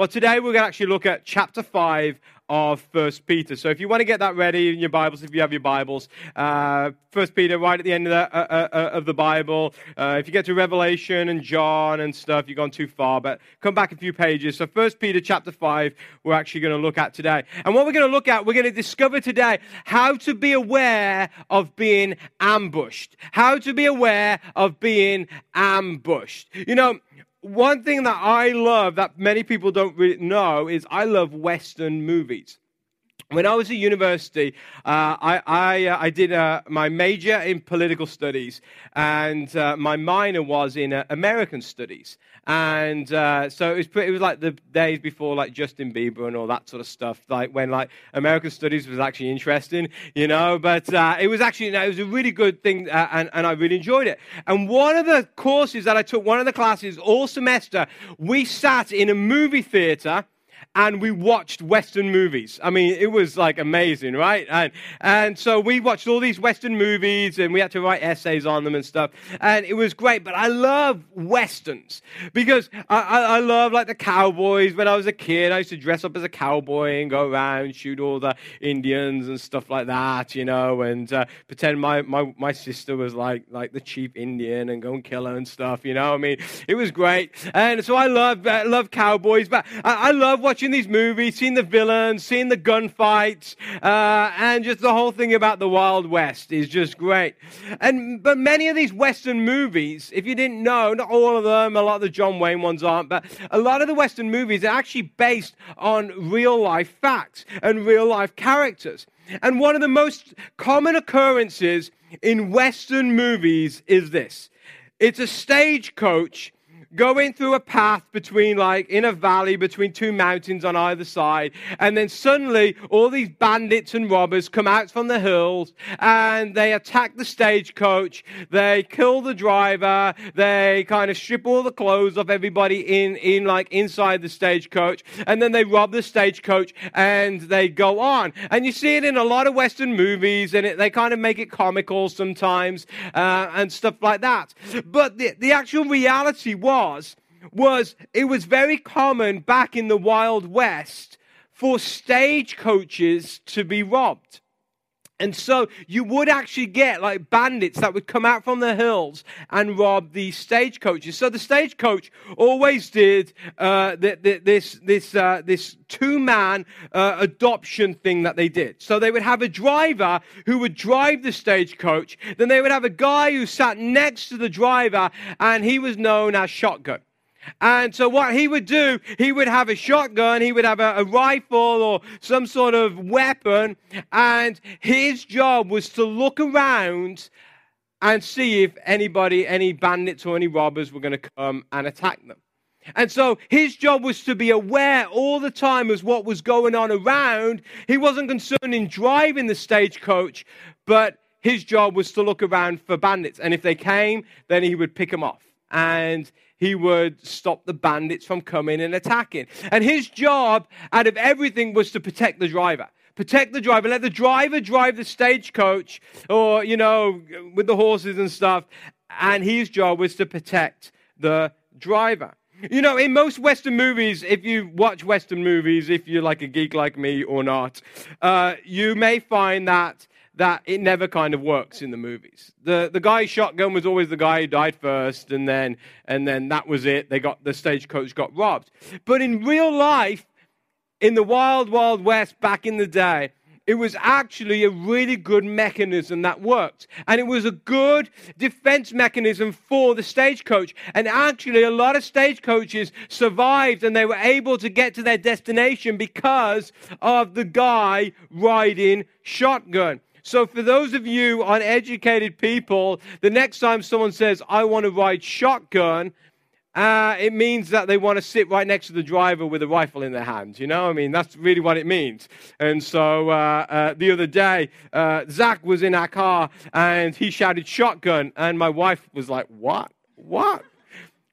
Well, today we're going to actually look at chapter 5 of First Peter. So if you want to get that ready in your Bibles, if you have your Bibles, uh, First Peter right at the end of the, uh, uh, uh, of the Bible. Uh, if you get to Revelation and John and stuff, you've gone too far. But come back a few pages. So First Peter chapter five, we're actually going to look at today. And what we're going to look at, we're going to discover today how to be aware of being ambushed. How to be aware of being ambushed. You know one thing that I love that many people don't really know is I love Western movies. When I was at university, uh, I, I, uh, I, did uh, my major in political studies, and uh, my minor was in uh, American studies. And uh, so it was, pretty, it was like the days before like Justin Bieber and all that sort of stuff, like when like American studies was actually interesting, you know. But it was actually you know, it was a really good thing, and, and I really enjoyed it. And one of the courses that I took, one of the classes all semester, we sat in a movie theater and we watched Western movies. I mean, it was like amazing, right? And, and so we watched all these Western movies and we had to write essays on them and stuff. And it was great. But I love Westerns because I, I, I love like the cowboys. When I was a kid, I used to dress up as a cowboy and go around, shoot all the Indians and stuff like that, you know, and uh, pretend my, my, my sister was like, like the chief Indian and go and kill her and stuff, you know. I mean, it was great. And so I love, uh, love cowboys, but I, I love watching watching these movies, seeing the villains, seeing the gunfights, uh, and just the whole thing about the Wild West is just great. And but many of these Western movies, if you didn't know, not all of them, a lot of the John Wayne ones aren't, but a lot of the Western movies are actually based on real life facts and real life characters. And one of the most common occurrences in Western movies is this. It's a stagecoach going through a path between, like, in a valley between two mountains on either side. And then suddenly, all these bandits and robbers come out from the hills and they attack the stagecoach. They kill the driver. They kind of strip all the clothes off everybody in, in like, inside the stagecoach. And then they rob the stagecoach and they go on. And you see it in a lot of Western movies and it, they kind of make it comical sometimes uh, and stuff like that. But the, the actual reality was was, was it was very common back in the Wild West for stagecoaches to be robbed. And so you would actually get like bandits that would come out from the hills and rob the stagecoaches. So the stagecoach always did uh, this this uh, this two man uh, adoption thing that they did. So they would have a driver who would drive the stagecoach. Then they would have a guy who sat next to the driver, and he was known as shotgun. And so, what he would do, he would have a shotgun, he would have a, a, rifle or some sort of weapon, and his job was to look around and see if anybody, any bandits or any robbers were going to come and attack them. And so his job was to be aware all the time as what was going on around. He wasn't concerned in driving the stagecoach, but his job was to look around for bandits. And if they came, then he would pick them off. And he would stop the bandits from coming and attacking. And his job, out of everything, was to protect the driver. Protect the driver. Let the driver drive the stagecoach or, you know, with the horses and stuff. And his job was to protect the driver. You know, in most Western movies, if you watch Western movies, if you're like a geek like me or not, uh, you may find that that it never kind of works in the movies. The the guy shotgun was always the guy who died first, and then and then that was it. They got the stagecoach got robbed. But in real life, in the wild, wild west back in the day, it was actually a really good mechanism that worked. And it was a good defense mechanism for the stagecoach. And actually, a lot of stagecoaches survived and they were able to get to their destination because of the guy riding shotgun. So, for those of you uneducated people, the next time someone says, I want to ride shotgun, uh, it means that they want to sit right next to the driver with a rifle in their hands. You know, I mean, that's really what it means. And so uh, uh, the other day, uh, Zach was in our car and he shouted shotgun, and my wife was like, What? What?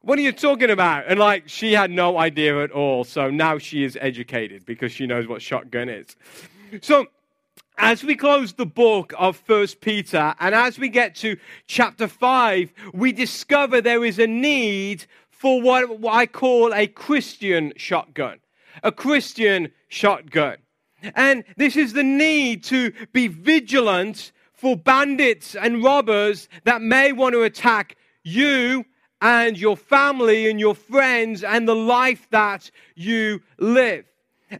What are you talking about? And like, she had no idea at all. So now she is educated because she knows what shotgun is. So, as we close the book of First Peter and as we get to chapter 5, we discover there is a need for what I call a Christian shotgun. a Christian shotgun. And this is the need to be vigilant for bandits and robbers that may want to attack you and your family and your friends and the life that you live.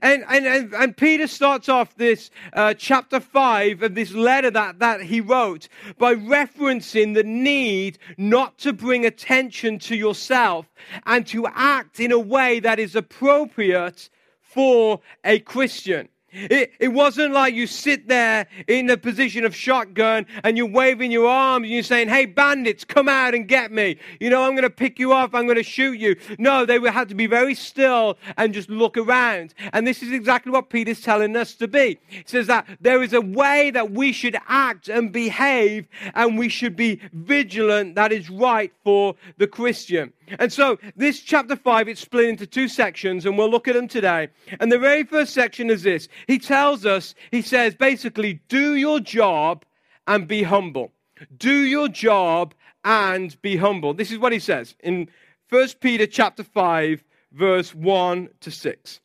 And, and, and, Peter starts off this uh, chapter 5 of this letter that, that he wrote by referencing the need not to bring attention to yourself and to act in a way that is appropriate for a Christian. It, it wasn't like you sit there in the position of shotgun and you're waving your arms and you're saying, Hey, bandits, come out and get me. You know, I'm going to pick you up. I'm going to shoot you. No, they would have to be very still and just look around. And this is exactly what Peter's telling us to be. He says that there is a way that we should act and behave and we should be vigilant that is right for the Christian. And so this chapter 5, it's split into two sections, and we'll look at them today. And the very first section is this. He tells us, he says basically, do your job and be humble. Do your job and be humble. This is what he says in 1 Peter chapter 5, verse 1 to 6.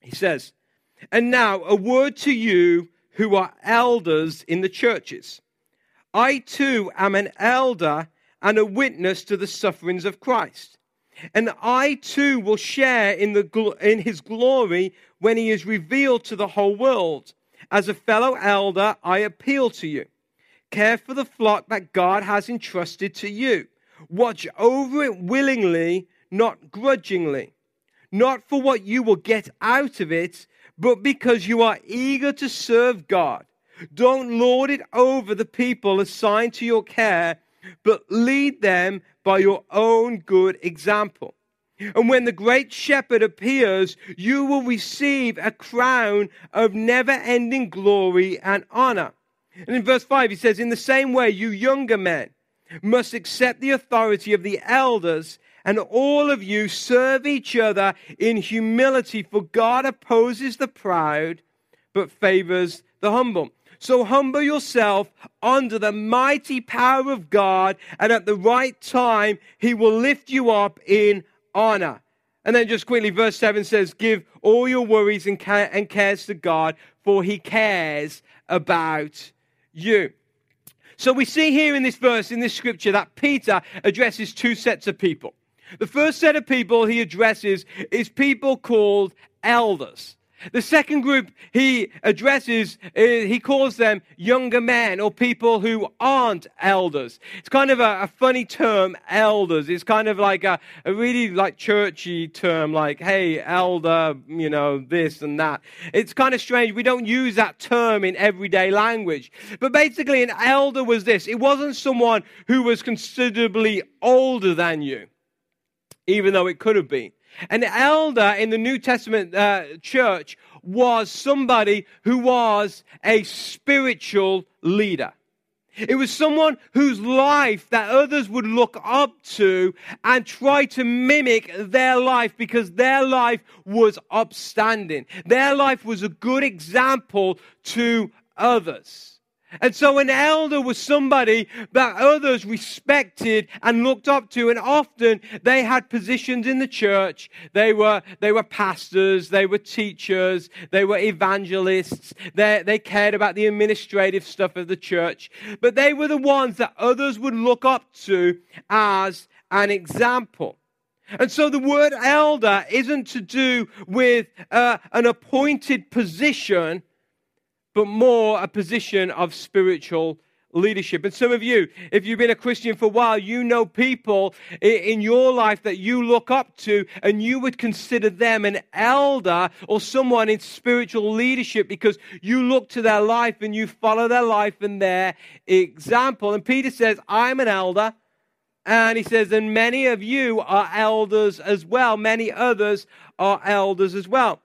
He says, And now a word to you who are elders in the churches. I too am an elder and a witness to the sufferings of Christ. And I too will share in, the, in his glory when he is revealed to the whole world. As a fellow elder, I appeal to you. Care for the flock that God has entrusted to you. Watch over it willingly, not grudgingly. Not for what you will get out of it, but because you are eager to serve God. Don't lord it over the people assigned to your care but lead them by your own good example. And when the great shepherd appears, you will receive a crown of never ending glory and honor. And in verse 5, he says, In the same way, you younger men must accept the authority of the elders, and all of you serve each other in humility, for God opposes the proud, but favors the humble. So humble yourself under the mighty power of God, and at the right time, He will lift you up in honor. And then just quickly, verse 7 says, Give all your worries and, and cares to God, for He cares about you. So we see here in this verse, in this scripture, that Peter addresses two sets of people. The first set of people he addresses is people called elders. The second group he addresses, he calls them younger men or people who aren't elders. It's kind of a, a funny term, elders. It's kind of like a, a, really like churchy term, like, hey, elder, you know, this and that. It's kind of strange. We don't use that term in everyday language. But basically, an elder was this it wasn't someone who was considerably older than you, even though it could have been. An elder in the New Testament uh, church was somebody who was a spiritual leader. It was someone whose life that others would look up to and try to mimic their life because their life was upstanding. Their life was a good example to others. And so an elder was somebody that others respected and looked up to. And often they had positions in the church. They were, they were pastors, they were teachers, they were evangelists. They, they cared about the administrative stuff of the church. But they were the ones that others would look up to as an example. And so the word elder isn't to do with uh, an appointed position but more a position of spiritual leadership. And some of you, if you've been a Christian for a while, you know people in your life that you look up to and you would consider them an elder or someone in spiritual leadership because you look to their life and you follow their life and their example. And Peter says, I'm an elder. And he says, and many of you are elders as well. Many others are elders as well.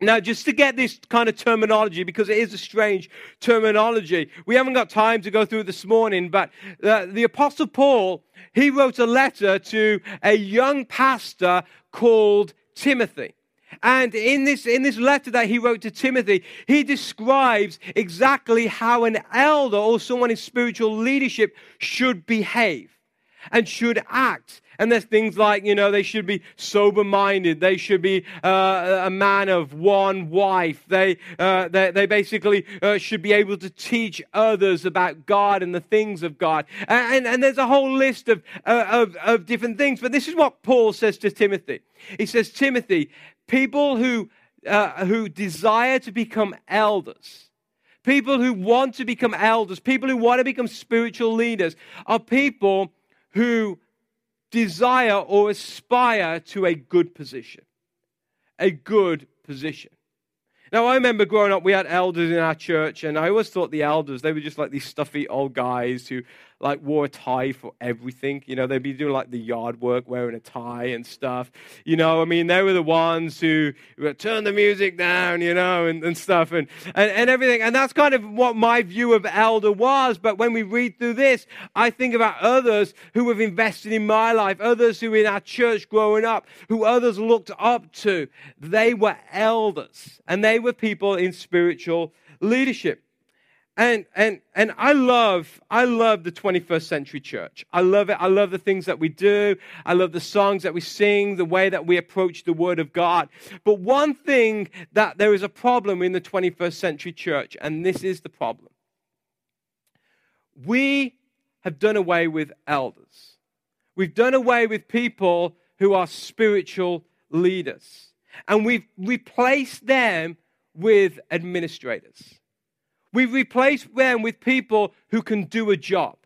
Now, just to get this kind of terminology, because it is a strange terminology, we haven't got time to go through this morning, but uh, the Apostle Paul, he wrote a letter to a young pastor called Timothy. And in this, in this letter that he wrote to Timothy, he describes exactly how an elder or someone in spiritual leadership should behave. and should act. And there's things like, you know, they should be sober minded. They should be uh, a man of one wife. They, uh, they, they, basically uh, should be able to teach others about God and the things of God. And, and, there's a whole list of, uh, of, of different things. But this is what Paul says to Timothy. He says, Timothy, people who, uh, who desire to become elders, people who want to become elders, people who want to become spiritual leaders, are people who desire or aspire to a good position. A good position. Now, I remember growing up, we had elders in our church, and I always thought the elders, they were just like these stuffy old guys who like wore a tie for everything. You know, they'd be doing like the yard work, wearing a tie and stuff. You know, I mean, they were the ones who would turn the music down, you know, and, and stuff and, and, and everything. And that's kind of what my view of elder was. But when we read through this, I think about others who have invested in my life, others who in our church growing up, who others looked up to. They were elders and they were people in spiritual leadership. And, and, and I love, I love the 21st century church. I love it. I love the things that we do. I love the songs that we sing, the way that we approach the Word of God. But one thing that there is a problem in the 21st century church, and this is the problem. We have done away with elders. We've done away with people who are spiritual leaders. And we've replaced them with administrators. We replace them with people who can do a job.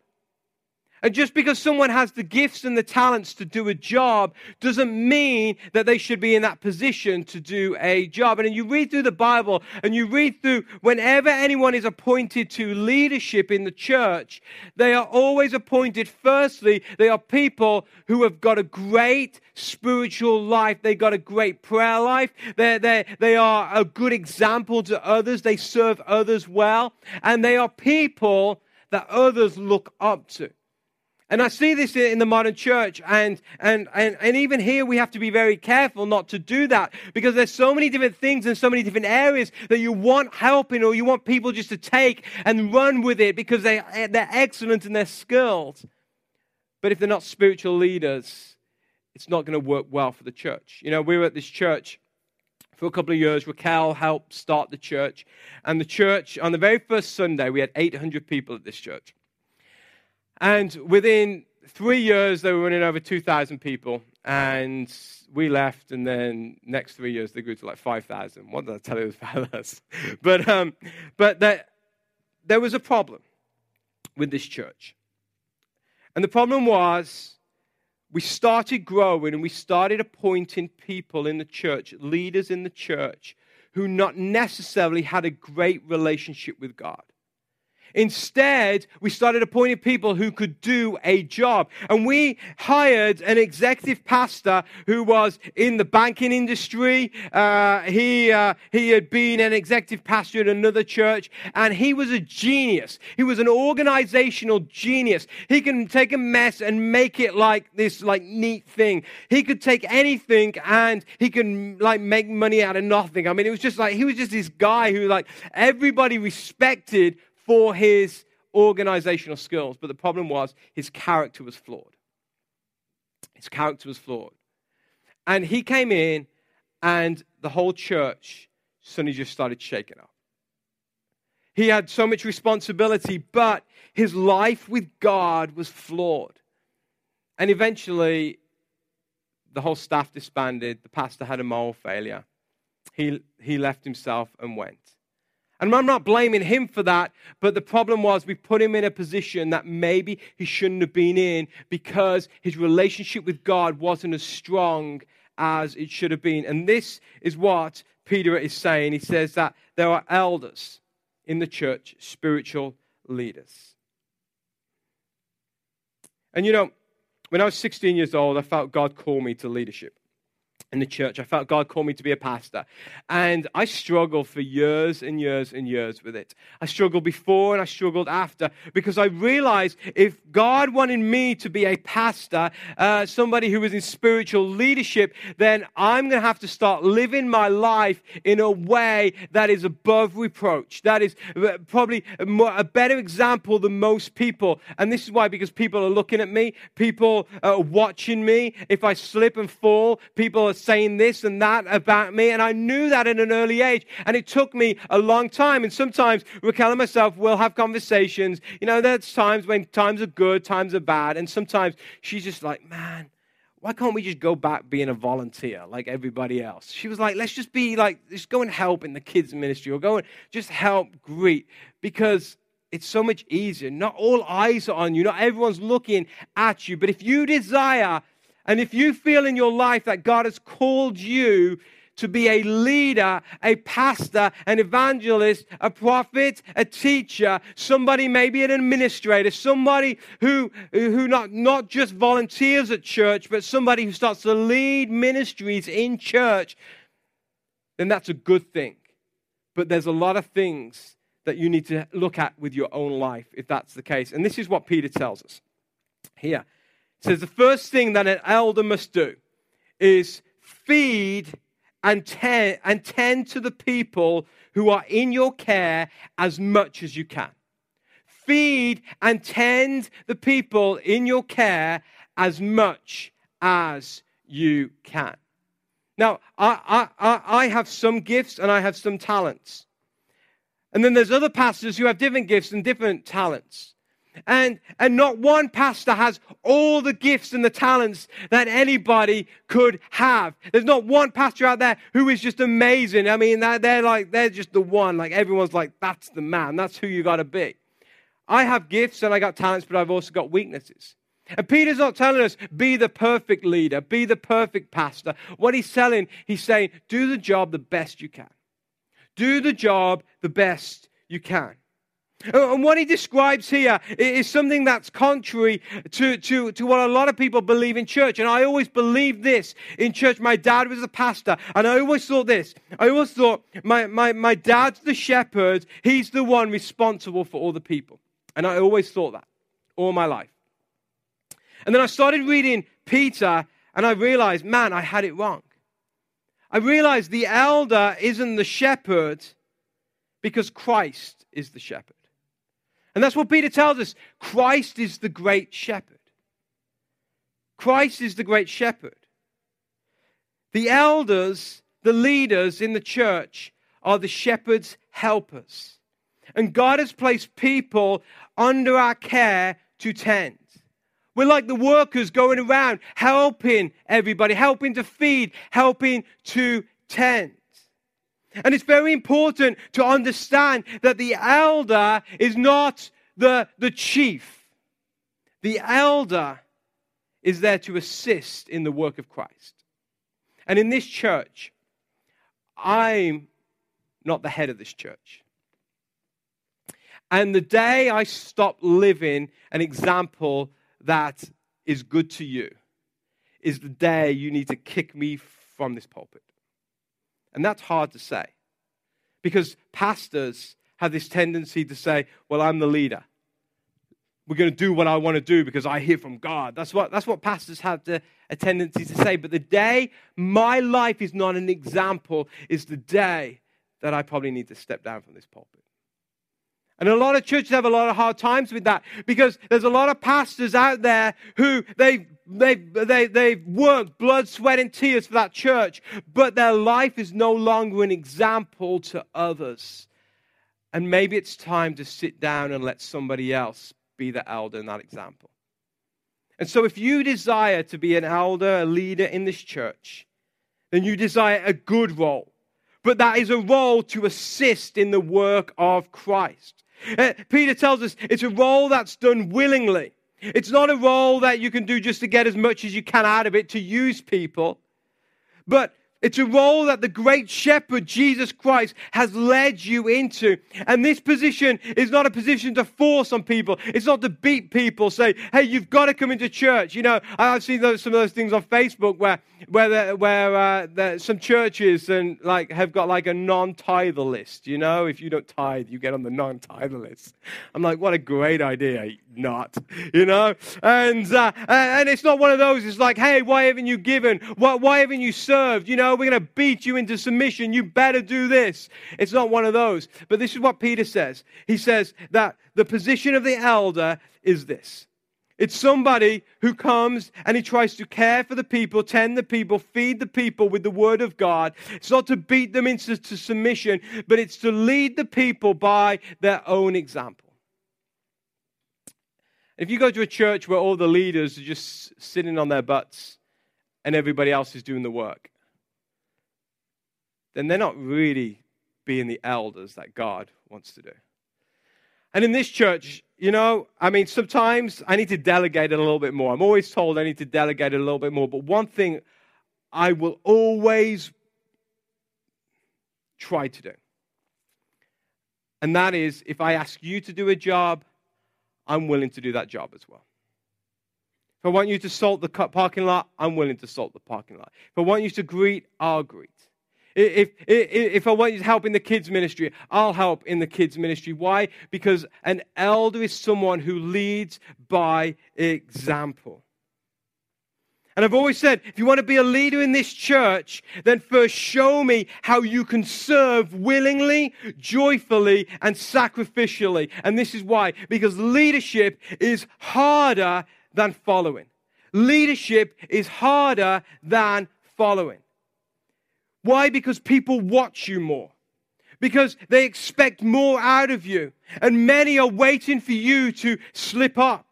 And just because someone has the gifts and the talents to do a job doesn't mean that they should be in that position to do a job. And you read through the Bible and you read through whenever anyone is appointed to leadership in the church, they are always appointed, firstly, they are people who have got a great spiritual life. They've got a great prayer life. They're, they're, they are a good example to others. They serve others well. And they are people that others look up to. And I see this in the modern church, and, and, and, and even here we have to be very careful not to do that because there's so many different things and so many different areas that you want help in or you want people just to take and run with it because they, they're excellent and they're skilled. But if they're not spiritual leaders, it's not going to work well for the church. You know, we were at this church for a couple of years. Raquel helped start the church, and the church, on the very first Sunday, we had 800 people at this church. And within three years, they were running over 2,000 people. And we left, and then next three years, they grew to like 5,000. What did I tell you about us? but um, but there was a problem with this church. And the problem was we started growing and we started appointing people in the church, leaders in the church, who not necessarily had a great relationship with God. Instead, we started appointing people who could do a job. And we hired an executive pastor who was in the banking industry. Uh, he, uh, he had been an executive pastor at another church, and he was a genius. He was an organizational genius. He can take a mess and make it like this like neat thing. He could take anything and he can like make money out of nothing. I mean, it was just like he was just this guy who like everybody respected for his organizational skills, but the problem was his character was flawed. His character was flawed. And he came in, and the whole church suddenly just started shaking up. He had so much responsibility, but his life with God was flawed. And eventually, the whole staff disbanded. The pastor had a moral failure. He, he left himself and went. And I'm not blaming him for that, but the problem was we put him in a position that maybe he shouldn't have been in because his relationship with God wasn't as strong as it should have been. And this is what Peter is saying. He says that there are elders in the church, spiritual leaders. And you know, when I was 16 years old, I felt God call me to leadership. In the church. I felt God called me to be a pastor. And I struggled for years and years and years with it. I struggled before and I struggled after because I realized if God wanted me to be a pastor, uh, somebody who was in spiritual leadership, then I'm going to have to start living my life in a way that is above reproach. That is uh, probably a, more, a better example than most people. And this is why, because people are looking at me, people are watching me. If I slip and fall, people are saying this and that about me. And I knew that at an early age. And it took me a long time. And sometimes Raquel and myself will have conversations. You know, there's times when times are good, times are bad. And sometimes she's just like, man, why can't we just go back being a volunteer like everybody else? She was like, let's just be like, just go and help in the kids' ministry or go and just help greet because it's so much easier. Not all eyes are on you, not everyone's looking at you. But if you desire and if you feel in your life that God has called you to be a leader, a pastor, an evangelist, a prophet, a teacher, somebody maybe an administrator, somebody who, who not, not just volunteers at church, but somebody who starts to lead ministries in church, then that's a good thing. But there's a lot of things that you need to look at with your own life if that's the case. And this is what Peter tells us here says the first thing that an elder must do is feed and tend, and tend to the people who are in your care as much as you can. Feed and tend the people in your care as much as you can. Now, I, I, I have some gifts and I have some talents. And then there's other pastors who have different gifts and different talents. And, and not one pastor has all the gifts and the talents that anybody could have. There's not one pastor out there who is just amazing. I mean, they're, like, they're just the one. Like, everyone's like, that's the man. That's who you got to be. I have gifts and I got talents, but I've also got weaknesses. And Peter's not telling us, be the perfect leader, be the perfect pastor. What he's telling, he's saying, do the job the best you can. Do the job the best you can. Uh, and what he describes here is something that's contrary to, to, to what a lot of people believe in church. And I always believed this in church. My dad was a pastor, and I always thought this. I always thought my, my, my dad's the shepherd, he's the one responsible for all the people. And I always thought that all my life. And then I started reading Peter, and I realized, man, I had it wrong. I realized the elder isn't the shepherd because Christ is the shepherd. And that's what Peter tells us. Christ is the great shepherd. Christ is the great shepherd. The elders, the leaders in the church, are the shepherd's helpers. And God has placed people under our care to tend. We're like the workers going around helping everybody, helping to feed, helping to tend. And it's very important to understand that the elder is not the, the chief. The elder is there to assist in the work of Christ. And in this church, I'm not the head of this church. And the day I stop living an example that is good to you is the day you need to kick me from this pulpit. And that's hard to say because pastors have this tendency to say, Well, I'm the leader. We're going to do what I want to do because I hear from God. That's what, that's what pastors have to, a tendency to say. But the day my life is not an example is the day that I probably need to step down from this pulpit. And a lot of churches have a lot of hard times with that because there's a lot of pastors out there who they've they've, they, they've worked blood, sweat, and tears for that church, but their life is no longer an example to others. And maybe it's time to sit down and let somebody else be the elder in that example. And so, if you desire to be an elder, a leader in this church, then you desire a good role. But that is a role to assist in the work of Christ. Uh, Peter tells us it's a role that's done willingly. It's not a role that you can do just to get as much as you can out of it to use people. But It's a role that the great shepherd, Jesus Christ, has led you into. And this position is not a position to force on people. It's not to beat people, say, hey, you've got to come into church. You know, I've seen those, some of those things on Facebook where, where, where uh, some churches and like have got like a non-tither list. You know, if you don't tithe, you get on the non-tither list. I'm like, what a great idea. Not, you know? And, uh, and it's not one of those. It's like, hey, why haven't you given? Why, why haven't you served? You know, we're going to beat you into submission. You better do this. It's not one of those. But this is what Peter says. He says that the position of the elder is this. It's somebody who comes and he tries to care for the people, tend the people, feed the people with the word of God. It's not to beat them into submission, but it's to lead the people by their own example. If you go to a church where all the leaders are just sitting on their butts and everybody else is doing the work, then they're not really being the elders that God wants to do. And in this church, you know, I mean, sometimes I need to delegate it a little bit more. I'm always told I need to delegate it a little bit more. But one thing I will always try to do, and that is if I ask you to do a job, I'm willing to do that job as well. If I want you to salt the parking lot, I'm willing to salt the parking lot. If I want you to greet, I'll greet. If, if, if I want you to help in the kids' ministry, I'll help in the kids' ministry. Why? Because an elder is someone who leads by example. And I've always said, if you want to be a leader in this church, then first show me how you can serve willingly, joyfully, and sacrificially. And this is why. Because leadership is harder than following. Leadership is harder than following. Why? Because people watch you more. Because they expect more out of you. And many are waiting for you to slip up.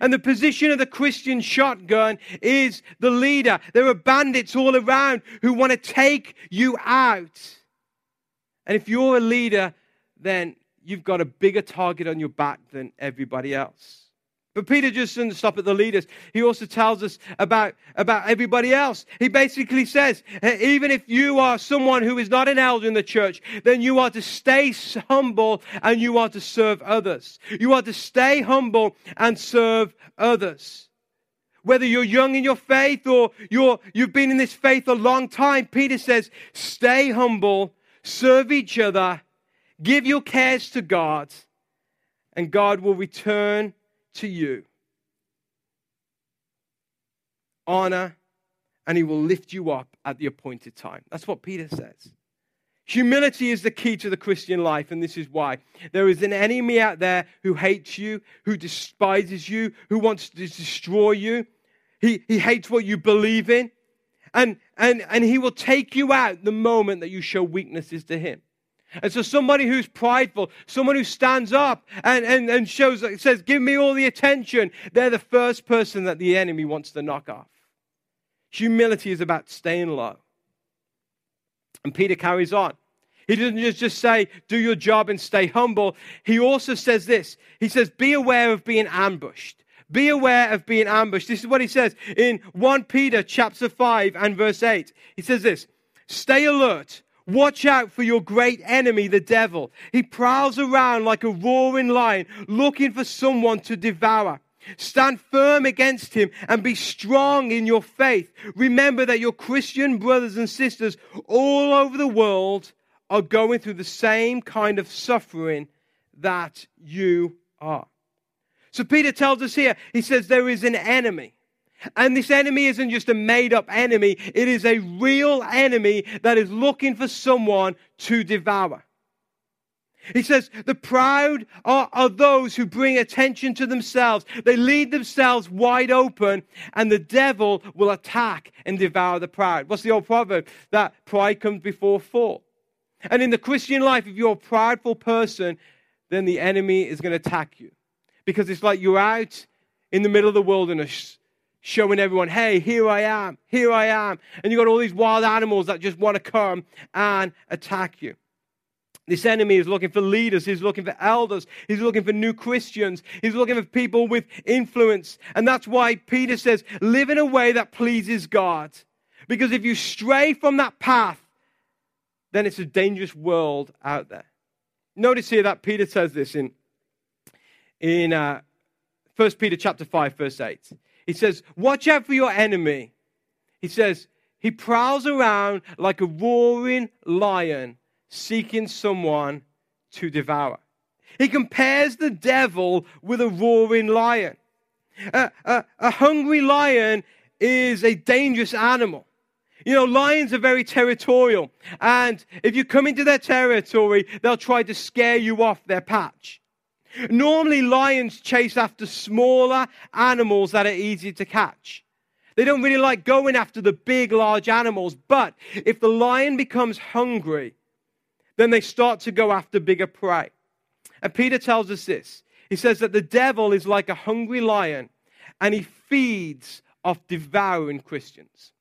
And the position of the Christian shotgun is the leader. There are bandits all around who want to take you out. And if you're a leader, then you've got a bigger target on your back than everybody else. But Peter just doesn't stop at the leaders. He also tells us about, about everybody else. He basically says, even if you are someone who is not an elder in the church, then you are to stay humble and you are to serve others. You are to stay humble and serve others. Whether you're young in your faith or you're, you've been in this faith a long time, Peter says, stay humble, serve each other, give your cares to God, and God will return to you honor, and he will lift you up at the appointed time. That's what Peter says. Humility is the key to the Christian life, and this is why. There is an enemy out there who hates you, who despises you, who wants to destroy you. He, he hates what you believe in, and, and, and he will take you out the moment that you show weaknesses to him. And so somebody who's prideful, someone who stands up and, and, and shows, says, give me all the attention, they're the first person that the enemy wants to knock off. Humility is about staying low. And Peter carries on. He doesn't just, just say, do your job and stay humble. He also says this. He says, be aware of being ambushed. Be aware of being ambushed. This is what he says in 1 Peter chapter 5 and verse 8. He says this, stay alert Watch out for your great enemy, the devil. He prowls around like a roaring lion, looking for someone to devour. Stand firm against him and be strong in your faith. Remember that your Christian brothers and sisters all over the world are going through the same kind of suffering that you are. So Peter tells us here, he says there is an enemy. And this enemy isn't just a made up enemy, it is a real enemy that is looking for someone to devour. He says, The proud are, are, those who bring attention to themselves. They lead themselves wide open, and the devil will attack and devour the proud. What's the old proverb? That pride comes before fall. And in the Christian life, if you're a prideful person, then the enemy is going to attack you. Because it's like you're out in the middle of the wilderness showing everyone, hey, here I am, here I am. And you've got all these wild animals that just want to come and attack you. This enemy is looking for leaders. He's looking for elders. He's looking for new Christians. He's looking for people with influence. And that's why Peter says, live in a way that pleases God. Because if you stray from that path, then it's a dangerous world out there. Notice here that Peter says this in, in uh, 1 Peter chapter 5, verse 8. He says, Watch out for your enemy. He says, He prowls around like a roaring lion, seeking someone to devour. He compares the devil with a roaring lion. A, a, a hungry lion is a dangerous animal. You know, lions are very territorial. And if you come into their territory, they'll try to scare you off their patch. Normally, lions chase after smaller animals that are easy to catch. They don't really like going after the big, large animals. But if the lion becomes hungry, then they start to go after bigger prey. And Peter tells us this. He says that the devil is like a hungry lion and he feeds off devouring Christians.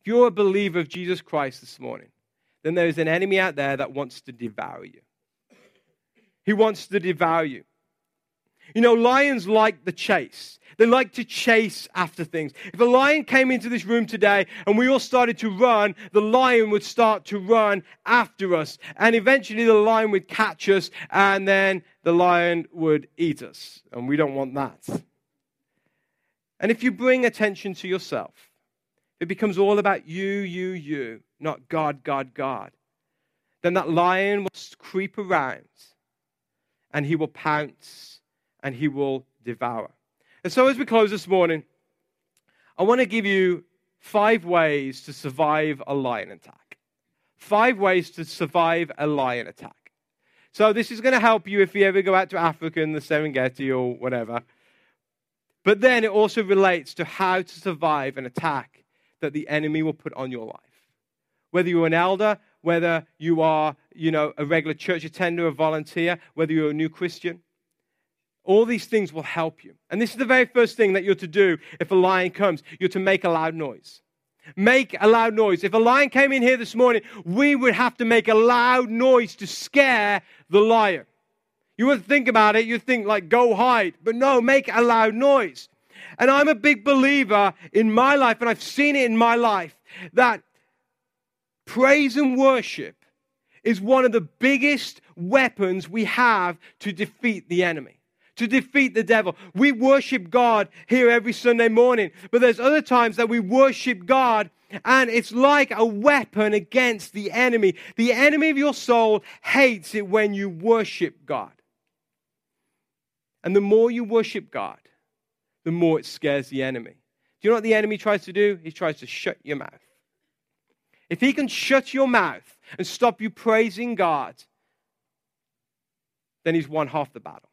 If you're a believer of Jesus Christ this morning, then there is an enemy out there that wants to devour you. He wants to devour you. You know, lions like the chase. They like to chase after things. If a lion came into this room today and we all started to run, the lion would start to run after us. And eventually the lion would catch us and then the lion would eat us. And we don't want that. And if you bring attention to yourself, it becomes all about you, you, you, not God, God, God, then that lion will creep around and he will pounce and he will devour. And so, as we close this morning, I want to give you five ways to survive a lion attack. Five ways to survive a lion attack. So, this is going to help you if you ever go out to Africa in the Serengeti or whatever. But then it also relates to how to survive an attack that the enemy will put on your life. Whether you're an elder, whether you are, you know, a regular church attender, a volunteer, whether you're a new Christian, all these things will help you. And this is the very first thing that you're to do if a lion comes. You're to make a loud noise. Make a loud noise. If a lion came in here this morning, we would have to make a loud noise to scare the lion. You wouldn't think about it, you'd think like, go hide. But no, make a loud noise. And I'm a big believer in my life, and I've seen it in my life, that praise and worship is one of the biggest weapons we have to defeat the enemy, to defeat the devil. We worship God here every Sunday morning, but there's other times that we worship God and it's like a weapon against the enemy. The enemy of your soul hates it when you worship God. And the more you worship God, the more it scares the enemy. Do you know what the enemy tries to do? He tries to shut your mouth. If he can shut your mouth and stop you praising God, then he's won half the battle.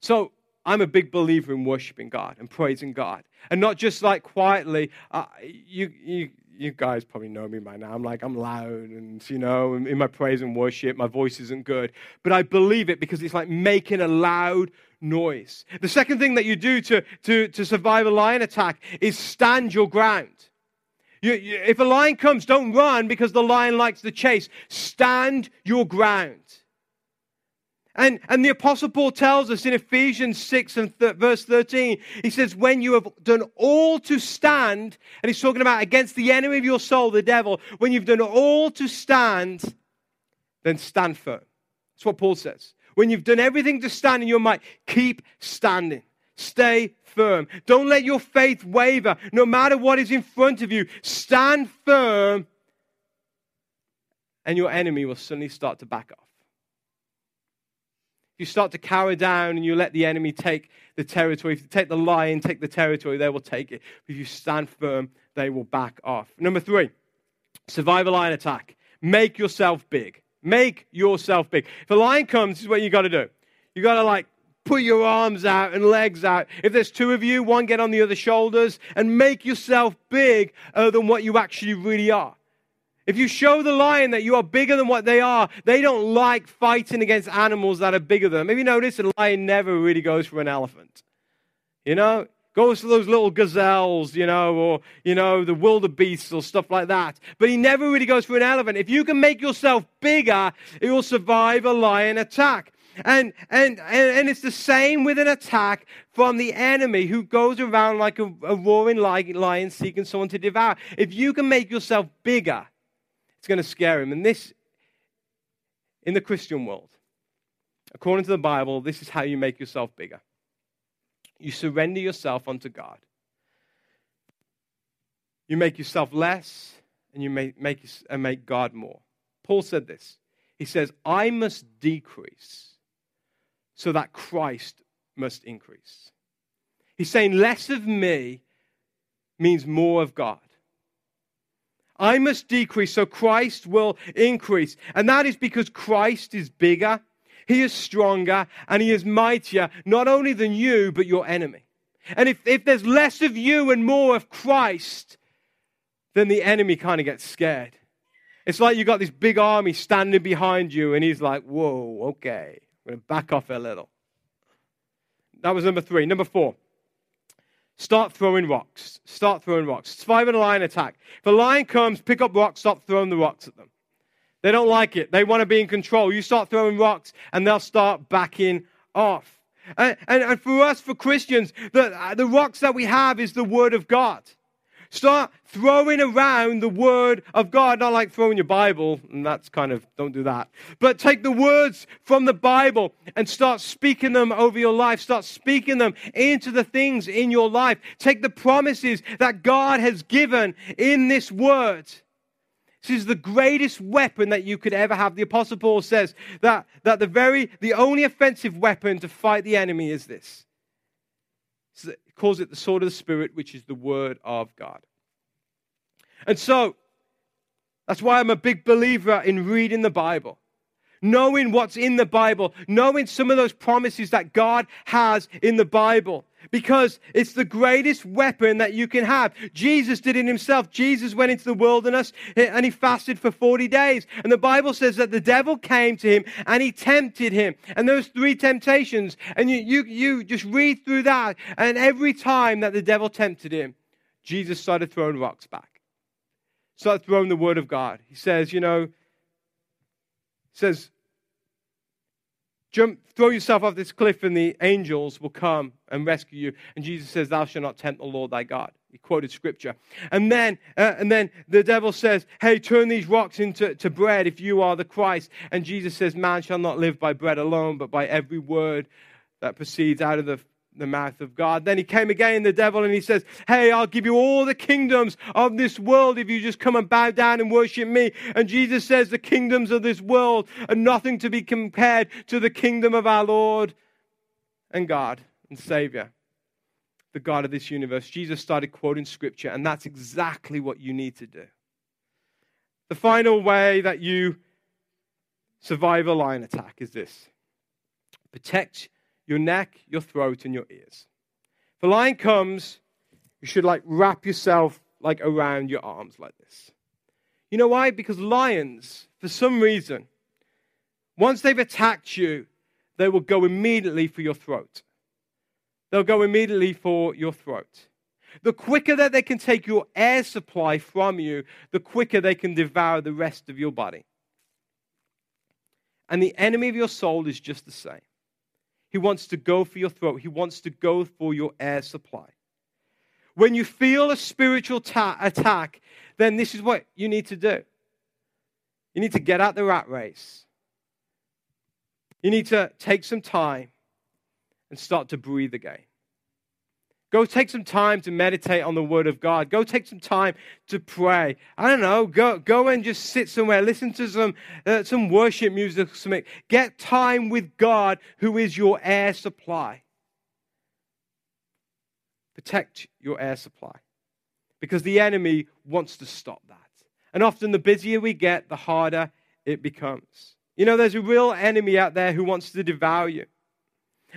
So I'm a big believer in worshiping God and praising God. And not just like quietly. Uh, you, you, you guys probably know me by now. I'm like, I'm loud and, you know, in my praise and worship, my voice isn't good. But I believe it because it's like making a loud noise. The second thing that you do to, to, to survive a lion attack is stand your ground. You, you, if a lion comes, don't run because the lion likes the chase. Stand your ground. And, and the Apostle Paul tells us in Ephesians 6 and th- verse 13, he says, When you have done all to stand, and he's talking about against the enemy of your soul, the devil, when you've done all to stand, then stand firm. That's what Paul says. When you've done everything to stand in your might, keep standing. Stay firm. Don't let your faith waver. No matter what is in front of you, stand firm, and your enemy will suddenly start to back off If you start to cower down and you let the enemy take the territory, if you take the lion, take the territory, they will take it. If you stand firm, they will back off. Number three, survive a lion attack. Make yourself big. Make yourself big. If a lion comes, this is what you got to do. You got to like put your arms out and legs out. If there's two of you, one get on the other shoulders and make yourself bigger uh, than what you actually really are. If you show the lion that you are bigger than what they are, they don't like fighting against animals that are bigger than them. Have you noticed a lion never really goes for an elephant? You know, goes for those little gazelles, you know, or, you know, the wildebeests or stuff like that. But he never really goes for an elephant. If you can make yourself bigger, it will survive a lion attack. And, and, and, it's the same with an attack from the enemy who goes around like a, a roaring lion seeking someone to devour. If you can make yourself bigger, it's going to scare him. And this, in the Christian world, according to the Bible, this is how you make yourself bigger. You surrender yourself unto God. You make yourself less, and you make, make, and make God more. Paul said this. He says, I must decrease so that Christ must increase. He's saying less of me means more of God. I must decrease so Christ will increase. And that is because Christ is bigger, He is stronger, and He is mightier, not only than you, but your enemy. And if, if there's less of you and more of Christ, then the enemy kind of gets scared. It's like you've got this big army standing behind you, and he's like, whoa, okay, I'm going to back off a little. That was number three. Number four, start throwing rocks. Start throwing rocks. It's five Survive a lion attack. If a lion comes, pick up rocks, stop throwing the rocks at them. They don't like it. They want to be in control. You start throwing rocks, and they'll start backing off. And, and, and for us, for Christians, the, the rocks that we have is the Word of God. Start throwing around the word of God, not like throwing your Bible, and that's kind of, don't do that. But take the words from the Bible and start speaking them over your life. Start speaking them into the things in your life. Take the promises that God has given in this word. This is the greatest weapon that you could ever have. The Apostle Paul says that, that the very, the only offensive weapon to fight the enemy is this calls it the sword of the Spirit, which is the word of God. And so, that's why I'm a big believer in reading the Bible. Knowing what's in the Bible, knowing some of those promises that God has in the Bible because it's the greatest weapon that you can have. Jesus did it himself. Jesus went into the wilderness and he fasted for 40 days. And the Bible says that the devil came to him and he tempted him. And those three temptations, and you, you, you just read through that. And every time that the devil tempted him, Jesus started throwing rocks back, started throwing the word of God. He says, you know, says, Jump, throw yourself off this cliff, and the angels will come and rescue you. And Jesus says, Thou shalt not tempt the Lord thy God. He quoted scripture. And then, uh, and then the devil says, Hey, turn these rocks into to bread if you are the Christ. And Jesus says, Man shall not live by bread alone, but by every word that proceeds out of the the mouth of God. Then he came again, the devil, and he says, Hey, I'll give you all the kingdoms of this world if you just come and bow down and worship me. And Jesus says, The kingdoms of this world are nothing to be compared to the kingdom of our Lord and God and Savior, the God of this universe. Jesus started quoting scripture, and that's exactly what you need to do. The final way that you survive a lion attack is this protect your neck, your throat, and your ears. If a lion comes, you should like wrap yourself like around your arms like this. You know why? Because lions, for some reason, once they've attacked you, they will go immediately for your throat. They'll go immediately for your throat. The quicker that they can take your air supply from you, the quicker they can devour the rest of your body. And the enemy of your soul is just the same. He wants to go for your throat. He wants to go for your air supply. When you feel a spiritual ta- attack, then this is what you need to do. You need to get out the rat race. You need to take some time and start to breathe again. Go take some time to meditate on the Word of God. Go take some time to pray. I don't know. Go, go and just sit somewhere. Listen to some, uh, some worship music. Get time with God, who is your air supply. Protect your air supply. Because the enemy wants to stop that. And often, the busier we get, the harder it becomes. You know, there's a real enemy out there who wants to devour you.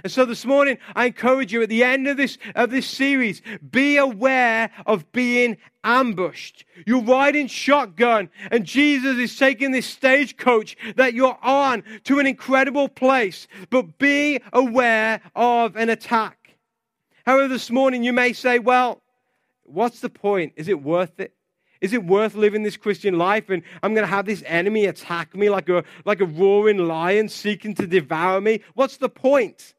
And so this morning, I encourage you at the end of this, of this series, be aware of being ambushed. You're riding shotgun, and Jesus is taking this stagecoach that you're on to an incredible place. But be aware of an attack. However, this morning you may say, well, what's the point? Is it worth it? Is it worth living this Christian life? And I'm going to have this enemy attack me like a, like a roaring lion seeking to devour me? What's the point?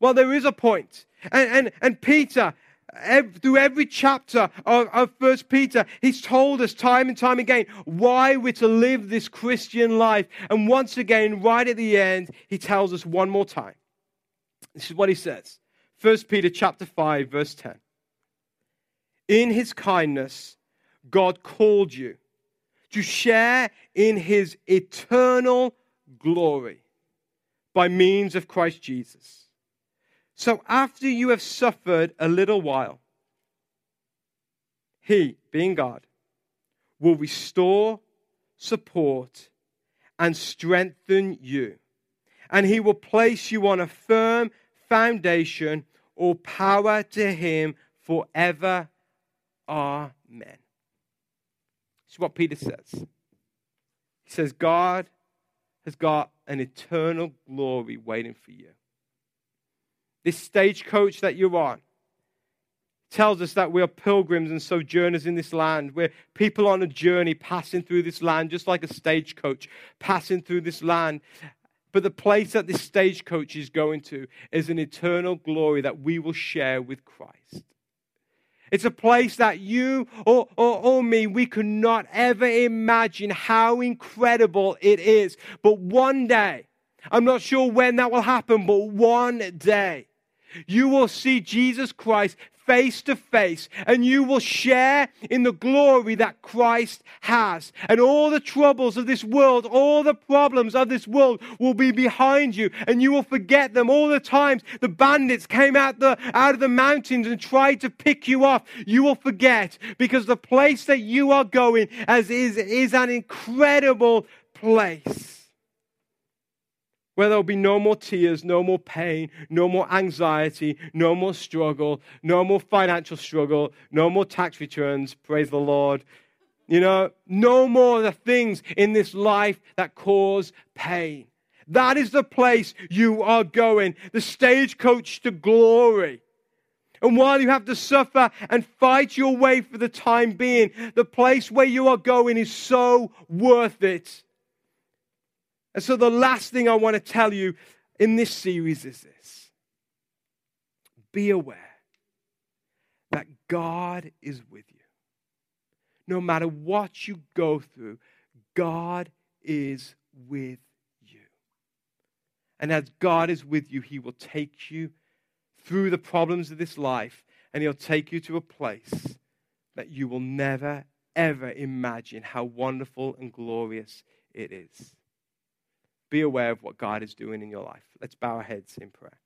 Well, there is a point. And, and, and Peter, every, through every chapter of, of First Peter, he's told us time and time again why we're to live this Christian life. And once again, right at the end, he tells us one more time. This is what he says. First Peter chapter 5, verse 10. In his kindness, God called you to share in his eternal glory by means of Christ Jesus. So after you have suffered a little while, he, being God, will restore, support, and strengthen you. And he will place you on a firm foundation, all power to him forever. Amen. This is what Peter says. He says, God has got an eternal glory waiting for you. This stagecoach that you're on tells us that we are pilgrims and sojourners in this land. We're people on a journey passing through this land, just like a stagecoach passing through this land. But the place that this stagecoach is going to is an eternal glory that we will share with Christ. It's a place that you or, or, or me, we could not ever imagine how incredible it is. But one day, I'm not sure when that will happen, but one day, you will see Jesus Christ face to face, and you will share in the glory that Christ has. And all the troubles of this world, all the problems of this world will be behind you, and you will forget them. All the times the bandits came out, the, out of the mountains and tried to pick you off, you will forget because the place that you are going as is, is an incredible place where there'll be no more tears, no more pain, no more anxiety, no more struggle, no more financial struggle, no more tax returns. Praise the Lord. You know, no more the things in this life that cause pain. That is the place you are going, the stagecoach to glory. And while you have to suffer and fight your way for the time being, the place where you are going is so worth it. And so, the last thing I want to tell you in this series is this be aware that God is with you. No matter what you go through, God is with you. And as God is with you, He will take you through the problems of this life and He'll take you to a place that you will never, ever imagine how wonderful and glorious it is be aware of what God is doing in your life. Let's bow our heads in prayer.